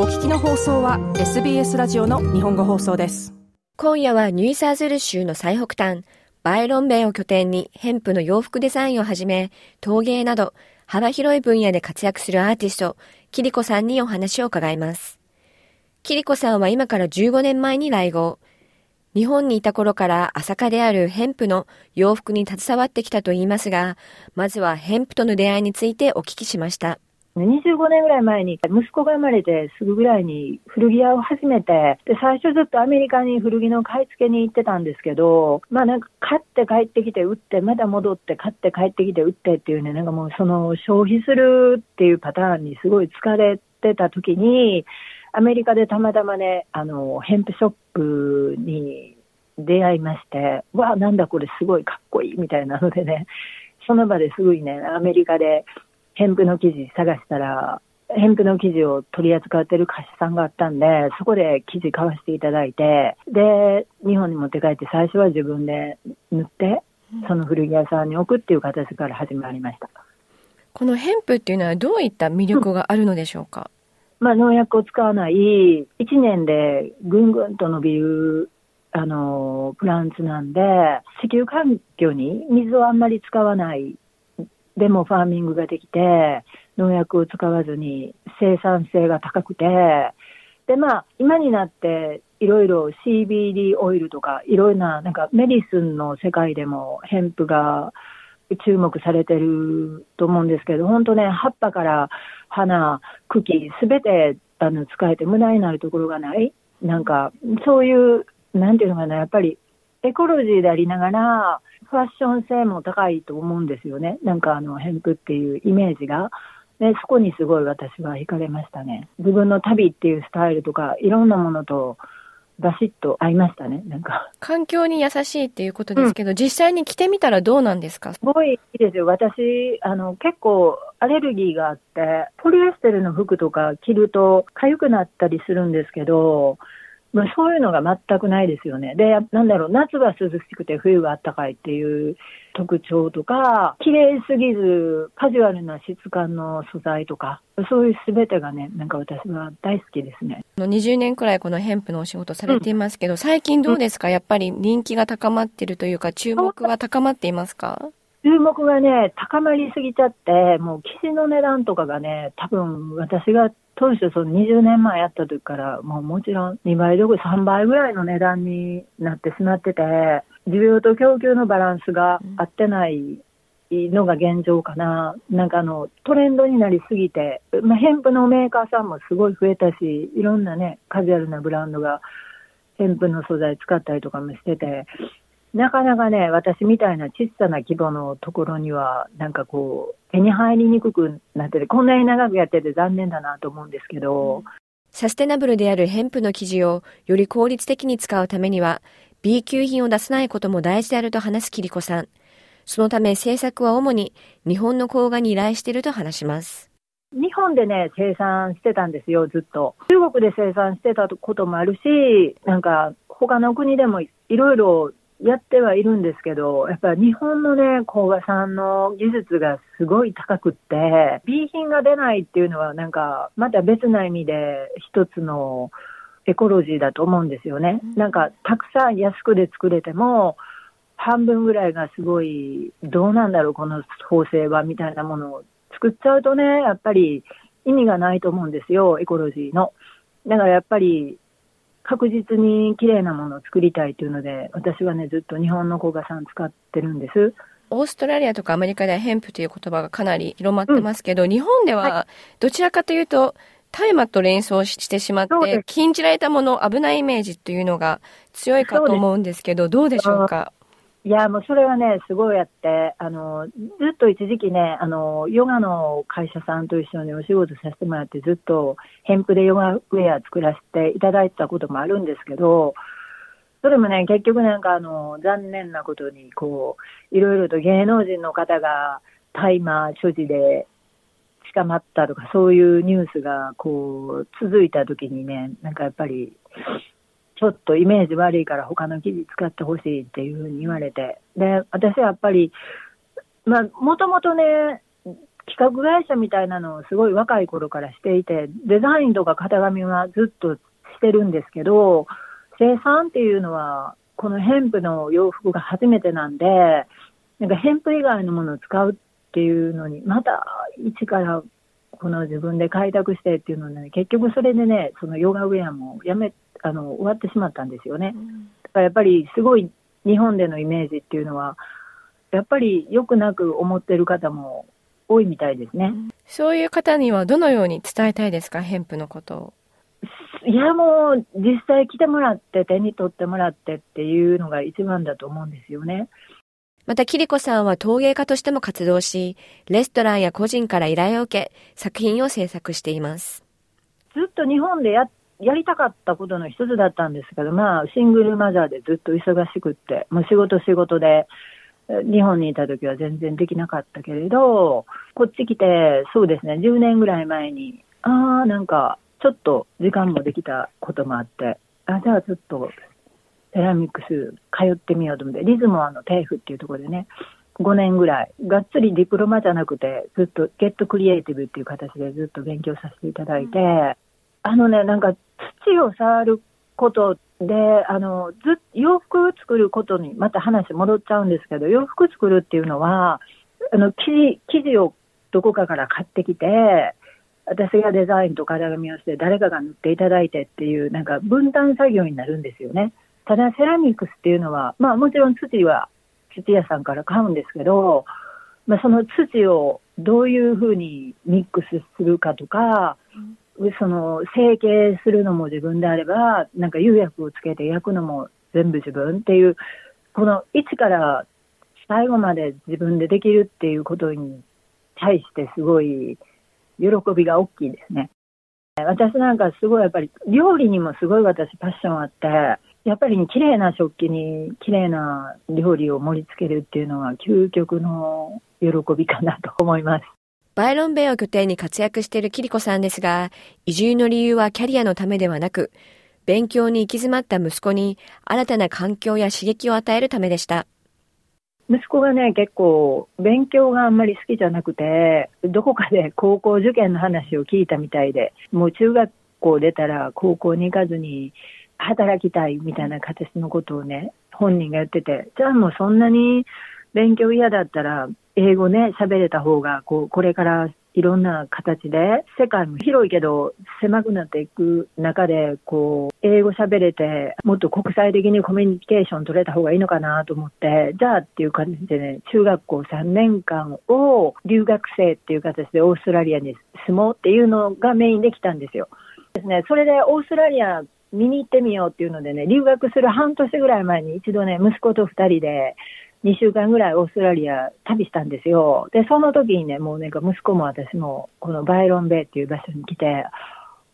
お聞きの放送は SBS ラジオの日本語放送です。今夜はニューサーズル州の最北端バイロンベイを拠点にヘンプの洋服デザインをはじめ陶芸など幅広い分野で活躍するアーティストキリコさんにお話を伺います。キリコさんは今から15年前に来合日本にいた頃から朝霞であるヘンプの洋服に携わってきたと言いますが、まずはヘンプとの出会いについてお聞きしました。25年ぐらい前に息子が生まれてすぐぐらいに古着屋を始めて、で、最初ずっとアメリカに古着の買い付けに行ってたんですけど、まあなんか買って帰ってきて売って、まだ戻って買って帰ってきて売ってっていうね、なんかもうその消費するっていうパターンにすごい疲れてた時に、アメリカでたまたまね、あの、ヘンプショップに出会いまして、わあ、なんだこれすごいかっこいいみたいなのでね、その場ですぐにね、アメリカでヘンプの生地探したら、ヘンプの生地を取り扱ってる菓子さんがあったんで、そこで生地買わせていただいて、で、日本に持って帰って最初は自分で塗って、その古着屋さんに置くっていう形から始まりました。このヘンプっていうのはどういった魅力があるのでしょうか、うん、まあ農薬を使わない、1年でぐんぐんと伸びるあの、プランツなんで、石油環境に水をあんまり使わないでもファーミングができて、農薬を使わずに生産性が高くて、で、まあ、今になっていろいろ CBD オイルとか、いろいろな、なんかメディスンの世界でもヘンプが注目されてると思うんですけど、本当ね、葉っぱから花、茎、すべてあの使えて無駄になるところがない。なんか、そういうなんていうのかな、やっぱりエコロジーでありながら、ファッション性も高いと思うんですよね。なんかあの、ヘンプっていうイメージが。で、そこにすごい私は惹かれましたね。自分の旅っていうスタイルとか、いろんなものと、バシッと合いましたね、なんか。環境に優しいっていうことですけど、うん、実際に着てみたらどうなんですか？すごいいいですよ。私、あの、結構アレルギーがあって、ポリエステルの服とか着ると痒くなったりするんですけど、まあ、そういうのが全くないですよね。で、なんだろう、夏は涼しくて冬は暖かいっていう特徴とか、綺麗すぎずカジュアルな質感の素材とか、そういうすべてがね、なんか私は大好きですね。20年くらいこのヘンプのお仕事されていますけど、うん、最近どうですか？やっぱり人気が高まってるというか、注目は高まっていますか？注目がね、高まりすぎちゃって、もう生地の値段とかがね、多分私が当初その20年前やった時から、もうもちろん2倍どころ3倍ぐらいの値段になってしまってて、需要と供給のバランスが合ってないのが現状かな。なんかあの、トレンドになりすぎて、まあ、ヘンプのメーカーさんもすごい増えたし、いろんなね、カジュアルなブランドがヘンプの素材使ったりとかもしてて、なかなかね、私みたいな小さな規模のところには、なんかこう、手に入りにくくなってて、こんなに長くやってて残念だなと思うんですけど。サステナブルであるヘンプの生地をより効率的に使うためには、B 級品を出さないことも大事であると話すキリコさん。そのため制作は主に日本の工画に依頼していると話します。日本でね、生産してたんですよ、ずっと。中国で生産してたこともあるし、なんか他の国でもいろいろやってはいるんですけど、やっぱり日本のね、工画さんの技術がすごい高くって、B 品が出ないっていうのはなんか、また別な意味で一つのエコロジーだと思うんですよね。なんか、たくさん安くで作れても、半分ぐらいがすごい、どうなんだろう、この縫製は、みたいなものを作っちゃうとね、やっぱり意味がないと思うんですよ、エコロジーの。だからやっぱり、確実に綺麗なものを作りたいというので、私はね、ずっと日本の工画さん使ってるんです。オーストラリアとかアメリカではヘンプという言葉がかなり広まってますけど、うん、日本ではどちらかというと、大麻と連想してしまって、禁じられたもの、危ないイメージというのが強いかと思うんですけど、どうでしょうか？いや、もうそれはね、すごいやって、あの、ずっと一時期ね、あの、ヨガの会社さんと一緒にお仕事させてもらって、ずっとヘンプでヨガウェア作らせていただいたこともあるんですけど、それもね、結局なんかあの、残念なことに、こう、いろいろと芸能人の方が大麻所持で捕まったとか、そういうニュースがこう、続いた時にね、なんかやっぱり、ちょっとイメージ悪いから他の記事使ってほしいっていうふうに言われて。で、私はやっぱり、まあ、もともとね、企画会社みたいなのをすごい若い頃からしていて、デザインとか型紙はずっとしてるんですけど、生産っていうのは、このヘンプの洋服が初めてなんで、なんかヘンプ以外のものを使うっていうのに、また一からこの自分で開拓してっていうのね、結局それでね、そのヨガウェアもやめ、あの、終わってしまったんですよね。だからやっぱりすごい日本でのイメージっていうのは、やっぱり良くなく思ってる方も多いみたいですね。そういう方にはどのように伝えたいですか、ヘンプのことを。いやもう実際来てもらって手に取ってもらってっていうのが一番だと思うんですよね。また、キリコさんは陶芸家としても活動し、レストランや個人から依頼を受け、作品を制作しています。ずっと日本でや、やりたかったことの一つだったんですけど、まあ、シングルマザーでずっと忙しくって、もう仕事仕事で、日本にいた時は全然できなかったけれど、こっち来て、そうですね、10年ぐらい前に、ああ、なんか、ちょっと時間もできたこともあって、あじゃあちょっとセラミックス通ってみようと思って、リズモアのテーフっていうところでね、5年ぐらい、がっつりディプロマじゃなくて、ずっとゲットクリエイティブっていう形でずっと勉強させていただいて、うん、あのね、なんか土を触ることで、あの、ず洋服作ることにまた話戻っちゃうんですけど、洋服作るっていうのは、あの、生地、生地をどこかから買ってきて、私がデザインと型紙をして誰かが塗っていただいてっていう、なんか分担作業になるんですよね。ただセラミックスっていうのは、まあもちろん土は土屋さんから買うんですけど、まあその土をどういうふうにミックスするかとか、その成形するのも自分であれば、なんか釉薬をつけて焼くのも全部自分っていう、この一から最後まで自分でできるっていうことに対してすごい喜びが大きいですね。私なんかすごいやっぱり料理にもすごい私パッションあって、やっぱり綺麗な食器に綺麗な料理を盛り付けるっていうのは究極の喜びかなと思います。バイロンベイを拠点に活躍しているキリコさんですが、移住の理由はキャリアのためではなく、勉強に行き詰まった息子に新たな環境や刺激を与えるためでした。息子がね、結構勉強があんまり好きじゃなくて、どこかで 高校受験の話を聞いたみたいで、もう中学校出たら高校に行かずに働きたいみたいな形のことをね、本人が言ってて、じゃあもうそんなに勉強嫌だったら、英語ね、喋れた方が、こう、これからいろんな形で、世界も広いけど狭くなっていく中で、こう、英語喋れて、もっと国際的にコミュニケーション取れた方がいいのかなと思って、じゃあっていう感じでね、中学校3年間を留学生っていう形でオーストラリアに住もうっていうのがメインできたんですよ。ですね、それでオーストラリア見に行ってみようっていうのでね、留学する半年ぐらい前に一度ね、息子と二人で、2週間ぐらいオーストラリア旅したんですよ。で、その時にね、もうなんか息子も私もこのバイロンベイっていう場所に来て、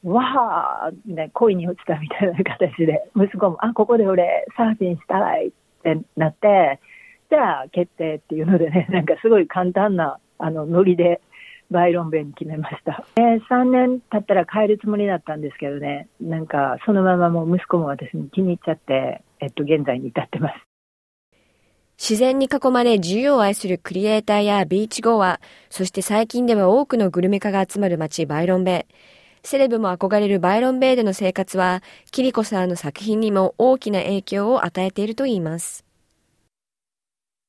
わー、ね、恋に落ちたみたいな形で、息子も、あ、ここで俺サーフィンしたいってなって、じゃあ決定っていうのでね、なんかすごい簡単な、あの、ノリで、バイロンベイに決めました。で、3年経ったら帰るつもりだったんですけどね、なんかそのままもう息子も私に気に入っちゃって、えっと、現在に至ってます。自然に囲まれ自由を愛するクリエイターやビーチゴア、そして最近では多くのグルメ家が集まる街バイロンベイ。セレブも憧れるバイロンベイでの生活は、キリコさんの作品にも大きな影響を与えているといいます。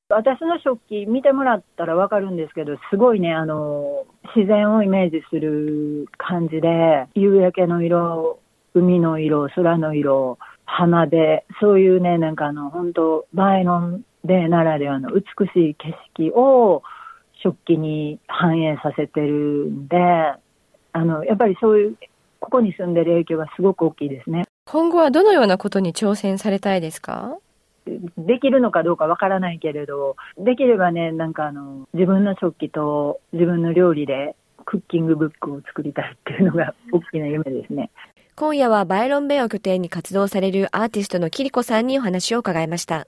私の食器見てもらったらわかるんですけど、すごいね、あの、自然をイメージする感じで、夕焼けの色、海の色、空の色、花で、そういうね、なんかあの、本当バイロンでならではの美しい景色を食器に反映させてるんで、あの、やっぱりそういう、ここに住んでる影響がすごく大きいですね。今後はどのようなことに挑戦されたいですか？できるのかどうかわからないけれど、できればね、なんかあの、自分の食器と自分の料理でクッキングブックを作りたいっていうのが大きな夢ですね。今夜はバイロンベイを拠点に活動されるアーティストのキリコさんにお話を伺いました。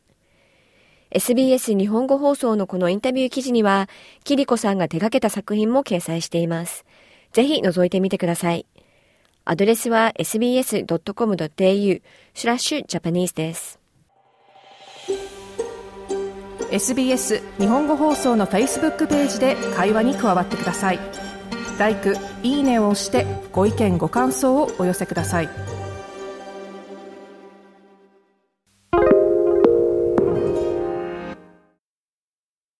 SBS 日本語放送のこのインタビュー記事には、キリコさんが手掛けた作品も掲載しています。ぜひ覗いてみてください。アドレスは sbs.com.au スラッシュジャパニーズです。SBS 日本語放送の Facebook ページで会話に加わってください LIKE いいねを押してご意見ご感想をお寄せください